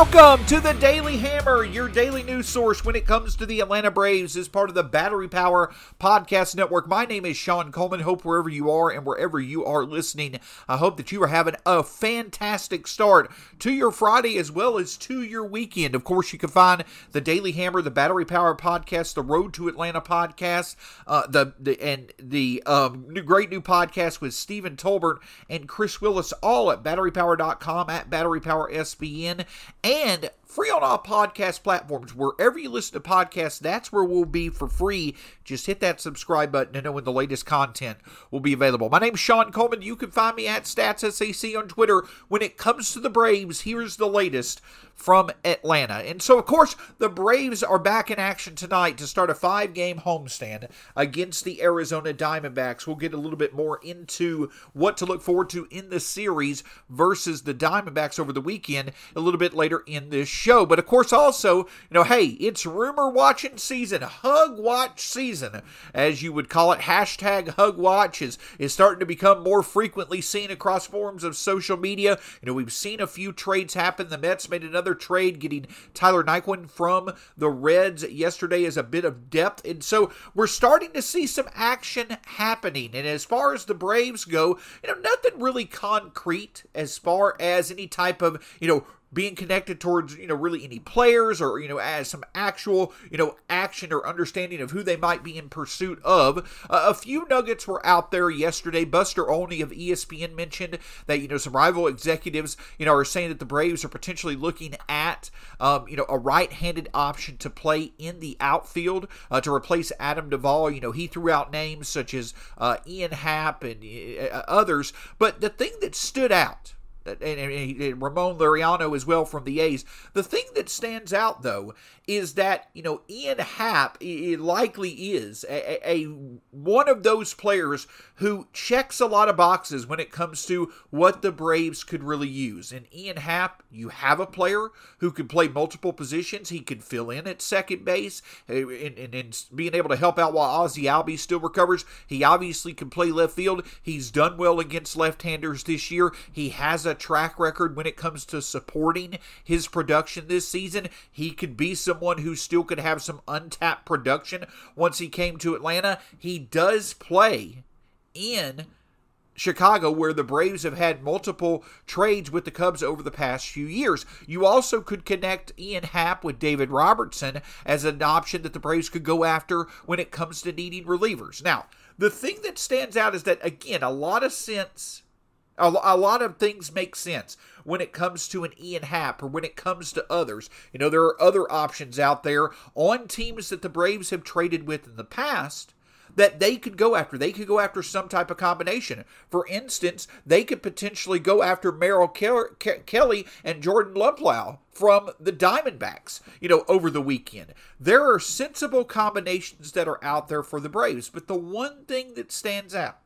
Welcome to the Daily Hammer, your daily news source when it comes to the Atlanta Braves as part of the Battery Power Podcast Network. My name is Sean Coleman. Hope wherever you are and wherever you are listening, I hope that you are having a fantastic start to your Friday as well as to your weekend. Of course, you can find the Daily Hammer, the Battery Power Podcast, the Road to Atlanta podcast, uh, the, the and the um, new, great new podcast with Stephen Tolbert and Chris Willis, all at batterypower.com at batterypowersbn and and free on all podcast platforms. Wherever you listen to podcasts, that's where we'll be for free. Just hit that subscribe button to know when the latest content will be available. My name's Sean Coleman. You can find me at StatsSAC on Twitter. When it comes to the Braves, here's the latest from Atlanta. And so, of course, the Braves are back in action tonight to start a five game homestand against the Arizona Diamondbacks. We'll get a little bit more into what to look forward to in the series versus the Diamondbacks over the weekend a little bit later in this show. But of course, also, you know, hey, it's rumor watching season, hug watch season, as you would call it. Hashtag hug watch is, is starting to become more frequently seen across forms of social media. You know, we've seen a few trades happen. The Mets made another trade, getting Tyler Naquin from the Reds yesterday as a bit of depth. And so we're starting to see some action happening. And as far as the Braves go, you know, nothing really concrete as far as any type of, you know, being connected towards you know really any players or you know as some actual you know action or understanding of who they might be in pursuit of. Uh, a few nuggets were out there yesterday. Buster olney of espn mentioned that you know some rival executives you know are saying that the braves are potentially looking at um, you know a right-handed option to play in the outfield uh, to replace adam duvall. You know he threw out names such as uh, ian happ and uh, others. But the thing that stood out Uh, and, and Ramon Laureano as well from the A's. The thing that stands out though is that you know Ian Happ it likely is a, a, one of those players who checks a lot of boxes when it comes to what the Braves could really use. And Ian Happ, you have a player who could play multiple positions. He could fill in at second base uh, and, and, and being able to help out while Ozzie Albies still recovers. He obviously can play left field. He's done well against left-handers this year. He has a track record when it comes to supporting his production this season. He could be someone who still could have some untapped production once he came to Atlanta. He does play in Chicago, where the Braves have had multiple trades with the Cubs over the past few years. You also could connect Ian Happ with David Robertson as an option that the Braves could go after when it comes to needing relievers. Now, the thing that stands out is that, again, a lot of sense a, a lot of things make sense when it comes to an Ian Happ or when it comes to others. You know, there are other options out there on teams that the Braves have traded with in the past that they could go after. They could go after some type of combination. For instance, they could potentially go after Merrill Kelly and Jordan Luplow from the Diamondbacks, you know, over the weekend. There are sensible combinations that are out there for the Braves, but the one thing that stands out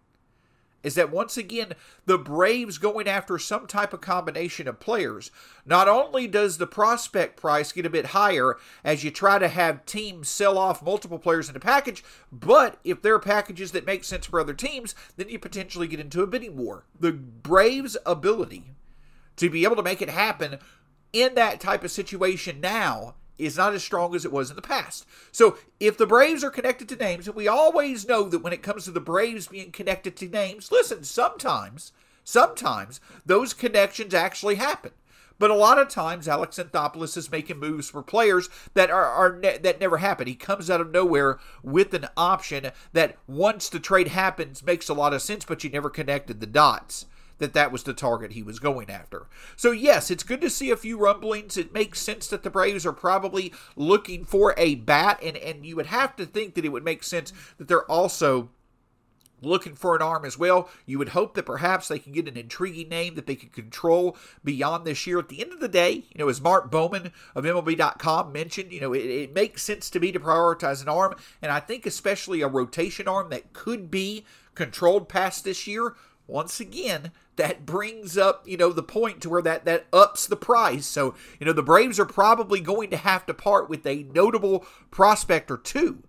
is that once again, the Braves going after some type of combination of players, not only does the prospect price get a bit higher as you try to have teams sell off multiple players in a package, but if there are packages that make sense for other teams, then you potentially get into a bidding war. The Braves' ability to be able to make it happen in that type of situation now is not as strong as it was in the past. So if the Braves are connected to names, and we always know that when it comes to the Braves being connected to names, listen, sometimes, sometimes those connections actually happen. But a lot of times, Alex Anthopoulos is making moves for players that are, are ne- that never happen. He comes out of nowhere with an option that once the trade happens makes a lot of sense, but you never connected the dots. That that was the target he was going after. So, yes, it's good to see a few rumblings. It makes sense that the Braves are probably looking for a bat, and, and you would have to think that it would make sense that they're also looking for an arm as well. You would hope that perhaps they can get an intriguing name that they can control beyond this year. At the end of the day, you know, as Mark Bowman of MLB.com mentioned, you know, it, it makes sense to me to prioritize an arm, and I think especially a rotation arm that could be controlled past this year. Once again, that brings up, you know, the point to where that that ups the price. So, you know, the Braves are probably going to have to part with a notable prospect or two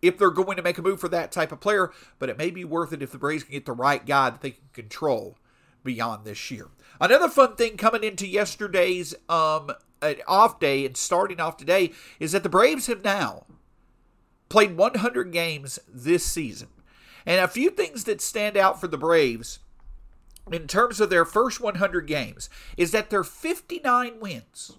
if they're going to make a move for that type of player, but it may be worth it if the Braves can get the right guy that they can control beyond this year. Another fun thing coming into yesterday's um, off day and starting off today is that the Braves have now played 100 games this season. And a few things that stand out for the Braves in terms of their first 100 games is that they're 59 wins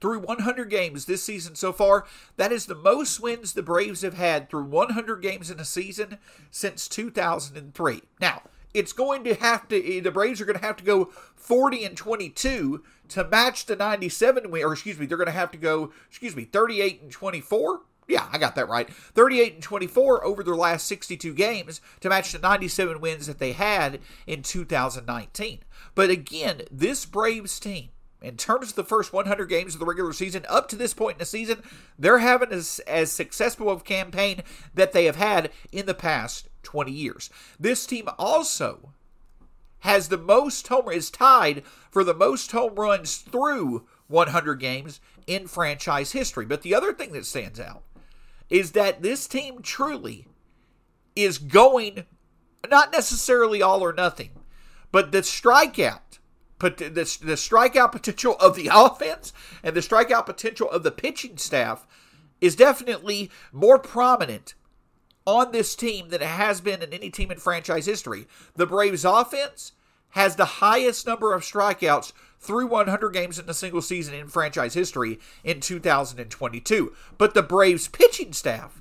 through 100 games this season so far. That is the most wins the Braves have had through 100 games in a season since 2003. Now, it's going to have to, eh, the Braves are going to have to go 40 and 22 to match the 97 win, or excuse me, they're going to have to go, excuse me, 38 and 24. Yeah, I got that right. 38 and 24 over their last 62 games to match the 97 wins that they had in 2019. But again, this Braves team in terms of the first 100 games of the regular season, up to this point in the season, they're having as, as successful of campaign that they have had in the past 20 years. This team also has the most home is tied for the most home runs through 100 games in franchise history. But the other thing that stands out is that this team truly is going not necessarily all or nothing, but the strikeout the, the strikeout potential of the offense and the strikeout potential of the pitching staff is definitely more prominent on this team than it has been in any team in franchise history. The Braves offense has the highest number of strikeouts through 100 games in a single season in franchise history in 2022. But the Braves pitching staff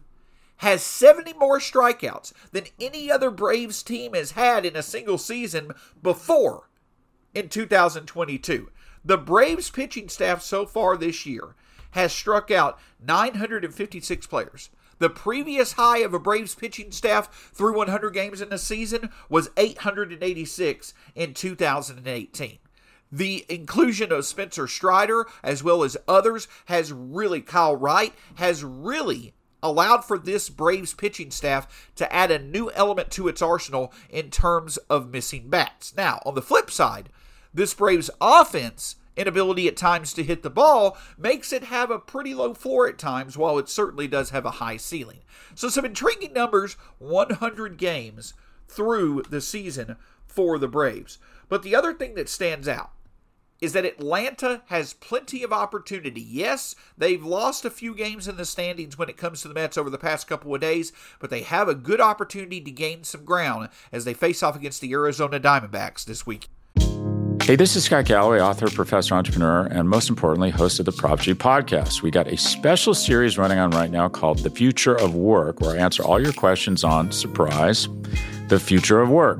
has 70 more strikeouts than any other Braves team has had in a single season before in 2022. The Braves pitching staff so far this year has struck out 956 players. The previous high of a Braves pitching staff through 100 games in a season was 886 in 2018. The inclusion of Spencer Strider as well as others has really, Kyle Wright, has really allowed for this Braves pitching staff to add a new element to its arsenal in terms of missing bats. Now, on the flip side, this Braves offense inability at times to hit the ball makes it have a pretty low floor at times, while it certainly does have a high ceiling. So, some intriguing numbers 100 games through the season for the Braves. But the other thing that stands out is that Atlanta has plenty of opportunity. Yes, they've lost a few games in the standings when it comes to the Mets over the past couple of days, but they have a good opportunity to gain some ground as they face off against the Arizona Diamondbacks this week. Hey, this is Scott Galloway, author, professor, entrepreneur, and most importantly, host of the Prop G podcast. We got a special series running on right now called The Future of Work, where I answer all your questions on surprise, the future of work.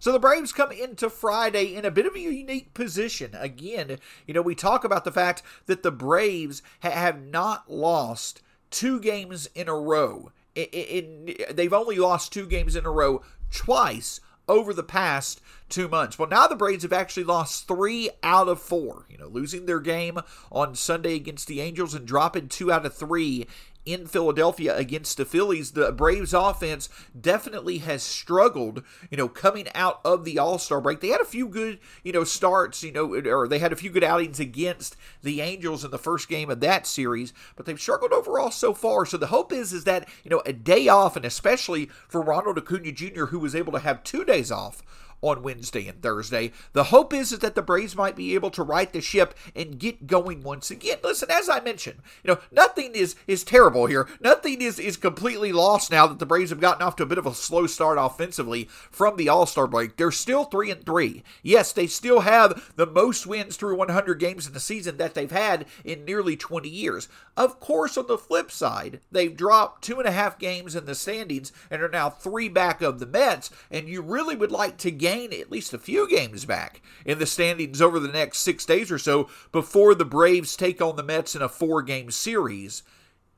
So the Braves come into Friday in a bit of a unique position. Again, you know, we talk about the fact that the Braves ha- have not lost two games in a row. In, they've only lost two games in a row twice over the past two months. Well, now the Braves have actually lost three out of four. You know, losing their game on Sunday against the Angels and dropping two out of three in Philadelphia against the Phillies, the Braves offense definitely has struggled, you know, coming out of the All Star break. They had a few good, you know, starts, you know, or they had a few good outings against the Angels in the first game of that series, but they've struggled overall so far. So the hope is, is that, you know, a day off, and especially for Ronald Acuna Jr., who was able to have two days off on Wednesday and Thursday. The hope is, is that the Braves might be able to right the ship and get going once again. Listen, as I mentioned, you know, nothing is is terrible here. Nothing is is completely lost now that the Braves have gotten off to a bit of a slow start offensively from the All-Star break. They're still 3 and 3. Yes, they still have the most wins through 100 games in the season that they've had in nearly 20 years. Of course, on the flip side, they've dropped two and a half games in the standings and are now three back of the Mets, and you really would like to gain at least a few games back in the standings over the next six days or so before the Braves take on the Mets in a four game series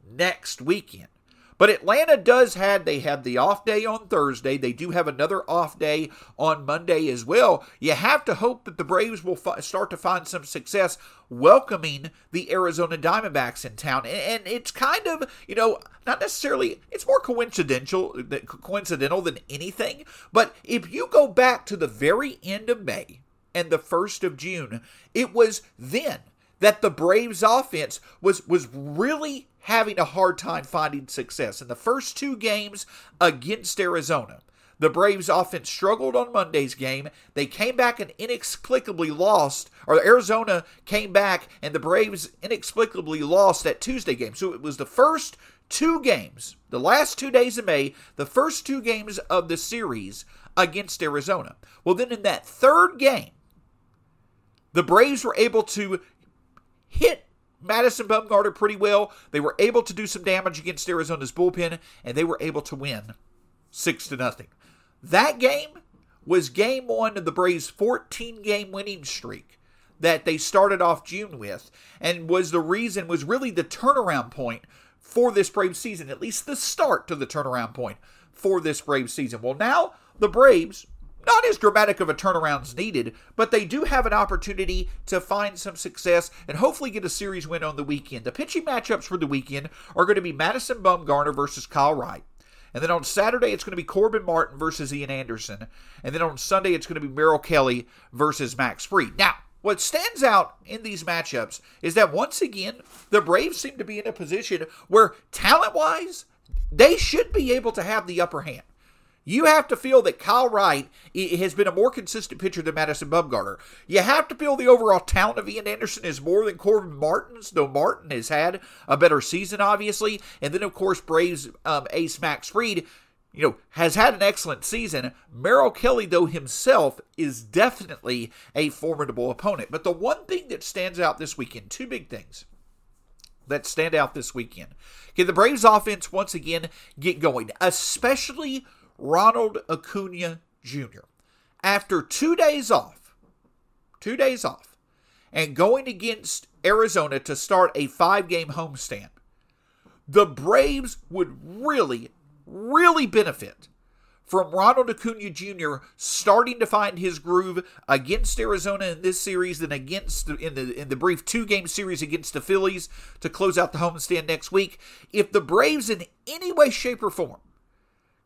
next weekend. But Atlanta does have they have the off day on Thursday. They do have another off day on Monday as well. You have to hope that the Braves will start to find some success welcoming the Arizona Diamondbacks in town. And, and it's kind of, you know, not necessarily it's more coincidental coincidental than anything, but if you go back to the very end of May and the 1st of June, it was then that the Braves offense was was really having a hard time finding success. In the first two games against Arizona, the Braves offense struggled on Monday's game. They came back and inexplicably lost, or Arizona came back and the Braves inexplicably lost that Tuesday game. So it was the first two games, the last two days of May, the first two games of the series against Arizona. Well, then in that third game, the Braves were able to hit Madison Bumgarner pretty well. They were able to do some damage against Arizona's bullpen, and they were able to win six to nothing. That game was game one of the Braves' 14 game winning streak that they started off June with, and was the reason, was really the turnaround point for this Braves season, at least the start to the turnaround point for this Braves season. Well, now the Braves not as dramatic of a turnaround as needed, but they do have an opportunity to find some success and hopefully get a series win on the weekend. The pitching matchups for the weekend are going to be Madison Bumgarner versus Kyle Wright. And then on Saturday, it's going to be Corbin Martin versus Ian Anderson. And then on Sunday, it's going to be Merrill Kelly versus Max Fried. Now, what stands out in these matchups is that once again, the Braves seem to be in a position where talent wise, they should be able to have the upper hand. You have to feel that Kyle Wright has been a more consistent pitcher than Madison Bumgarner. You have to feel the overall talent of Ian Anderson is more than Corbin Martin's, though Martin has had a better season, obviously. And then, of course, Braves um, ace Max Fried, you know, has had an excellent season. Merrill Kelly, though himself, is definitely a formidable opponent. But the one thing that stands out this weekend, two big things that stand out this weekend. Can the Braves offense once again get going, especially Ronald Acuna Jr. After two days off, two days off, and going against Arizona to start a five game homestand, the Braves would really, really benefit from Ronald Acuna Jr. starting to find his groove against Arizona in this series and against the, in the in the brief two game series against the Phillies to close out the homestand next week. If the Braves in any way, shape, or form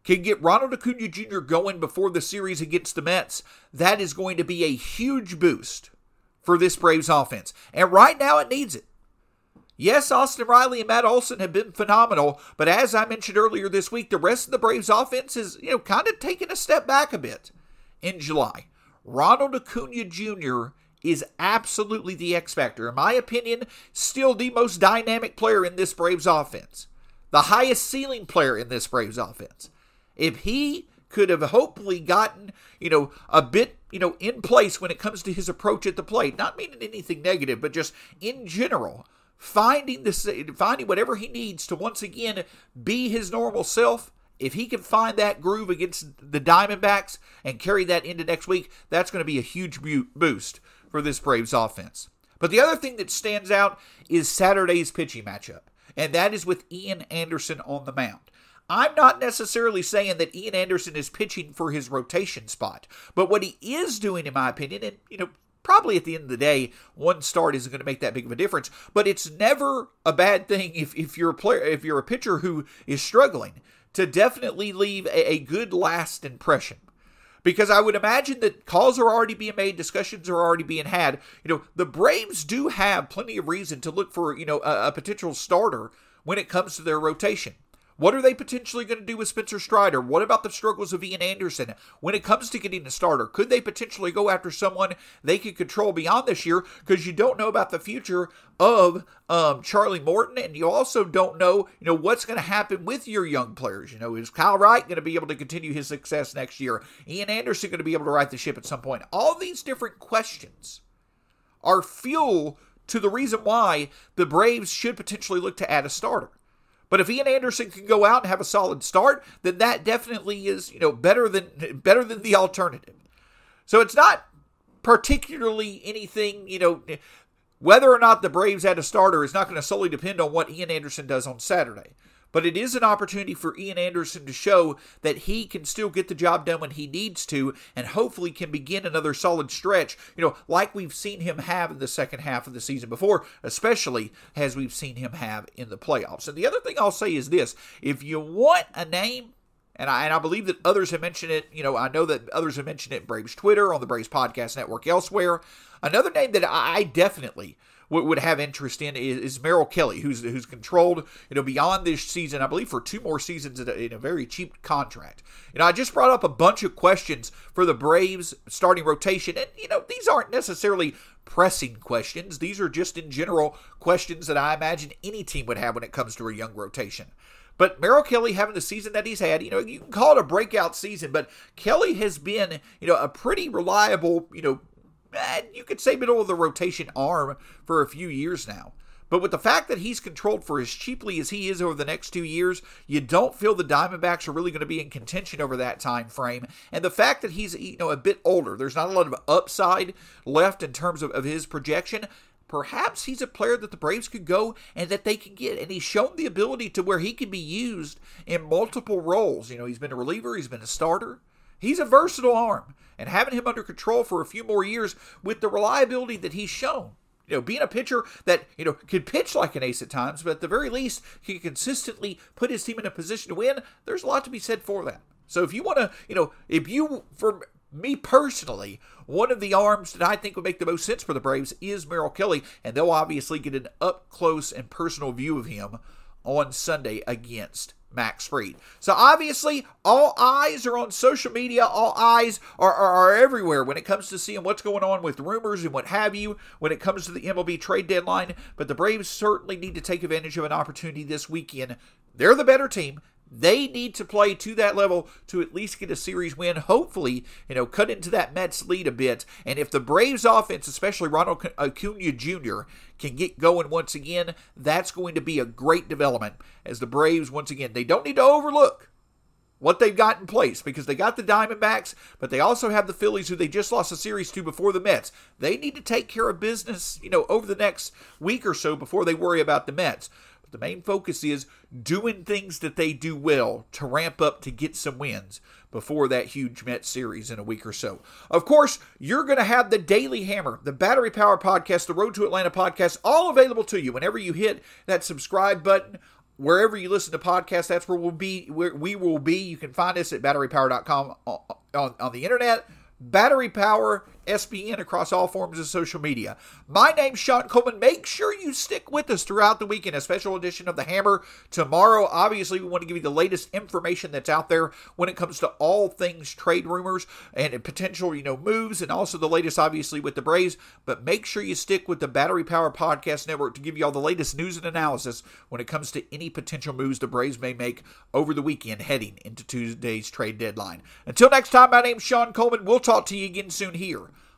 can get Ronald Acuna Jr. going before the series against the Mets, that is going to be a huge boost for this Braves offense. And right now it needs it. Yes, Austin Riley and Matt Olson have been phenomenal, but as I mentioned earlier this week, the rest of the Braves offense is, you know, kind of taking a step back a bit in July. Ronald Acuna Jr. is absolutely the X factor. In my opinion, still the most dynamic player in this Braves offense. The highest ceiling player in this Braves offense. If he could have hopefully gotten, you know, a bit, you know, in place when it comes to his approach at the plate, not meaning anything negative, but just in general, finding this, finding whatever he needs to once again be his normal self. If he can find that groove against the Diamondbacks and carry that into next week, that's going to be a huge boost for this Braves offense. But the other thing that stands out is Saturday's pitching matchup, and that is with Ian Anderson on the mound. I'm not necessarily saying that Ian Anderson is pitching for his rotation spot, but what he is doing, in my opinion, and you know, probably at the end of the day, one start isn't going to make that big of a difference. But it's never a bad thing if, if you're a player, if you're a pitcher who is struggling, to definitely leave a, a good last impression. Because I would imagine that calls are already being made, discussions are already being had. You know, the Braves do have plenty of reason to look for, you know, a, a potential starter when it comes to their rotation. What are they potentially going to do with Spencer Strider? What about the struggles of Ian Anderson when it comes to getting a starter? Could they potentially go after someone they could control beyond this year? Because you don't know about the future of um, Charlie Morton, and you also don't know, you know, what's going to happen with your young players. You know, is Kyle Wright going to be able to continue his success next year? Ian Anderson going to be able to right the ship at some point? All these different questions are fuel to the reason why the Braves should potentially look to add a starter. But if Ian Anderson can go out and have a solid start, then that definitely is, you know, better than better than the alternative. So it's not particularly anything, you know, whether or not the Braves had a starter is not going to solely depend on what Ian Anderson does on Saturday. But it is an opportunity for Ian Anderson to show that he can still get the job done when he needs to and hopefully can begin another solid stretch, you know, like we've seen him have in the second half of the season before, especially as we've seen him have in the playoffs. And the other thing I'll say is this if you want a name, and I, and I believe that others have mentioned it. You know, I know that others have mentioned it in Braves Twitter, on the Braves Podcast Network, elsewhere. Another name that I definitely would have interest in is, is Merrill Kelly, who's who's controlled you know beyond this season, I believe for two more seasons in a, in a very cheap contract. You know, I just brought up a bunch of questions for the Braves starting rotation, and you know these aren't necessarily pressing questions. These are just in general questions that I imagine any team would have when it comes to a young rotation. But Merrill Kelly having the season that he's had, you know, you can call it a breakout season, but Kelly has been, you know, a pretty reliable, you know, you could say middle of the rotation arm for a few years now. But with the fact that he's controlled for as cheaply as he is over the next two years, you don't feel the Diamondbacks are really going to be in contention over that time frame. And the fact that he's you know a bit older, there's not a lot of upside left in terms of, of his projection. Perhaps he's a player that the Braves could go and that they can get. And he's shown the ability to where he can be used in multiple roles. You know, he's been a reliever, he's been a starter. He's a versatile arm and having him under control for a few more years with the reliability that he's shown. You know, being a pitcher that, you know, can pitch like an ace at times, but at the very least, he can consistently put his team in a position to win, there's a lot to be said for that. So if you want to, you know, if you, for me personally, one of the arms that I think would make the most sense for the Braves is Merrill Kelly, and they'll obviously get an up close and personal view of him on Sunday against Max Fried. So obviously, all eyes are on social media. All eyes are, are, are, everywhere when it comes to seeing what's going on with rumors and what have you when it comes to the MLB trade deadline. But the Braves certainly need to take advantage of an opportunity this weekend. They're the better team. They need to play to that level to at least get a series win. Hopefully, you know, cut into that Mets lead a bit. And if the Braves offense, especially Ronald Acuna Jr., can get going once again, that's going to be a great development as the Braves, once again, they don't need to overlook what they've got in place because they got the Diamondbacks, but they also have the Phillies who they just lost a series to before the Mets. They need to take care of business, you know, over the next week or so before they worry about the Mets. But the main focus is doing things that they do well to ramp up to get some wins before that huge Mets series in a week or so. Of course, you're going to have the Daily Hammer, the Battery Power Podcast, the Road to Atlanta podcast, all available to you whenever you hit that subscribe button. Wherever you listen to podcasts, that's where we'll be. Where we will be. You can find us at batterypower.com on, uh, uh, on, on the internet. Battery Power SBN across all forms of social media. My name's Sean Coleman. Make sure you stick with us throughout the week in a special edition of The Hammer tomorrow. Obviously, we want to give you the latest information that's out there when it comes to all things trade rumors and potential, you know, moves, and also the latest, obviously, with the Braves. But make sure you stick with the Battery Power Podcast Network to give you all the latest news and analysis when it comes to any potential moves the Braves may make over the weekend heading into Tuesday's trade deadline. Until next time, my name's Sean Coleman. We'll talk to you again soon here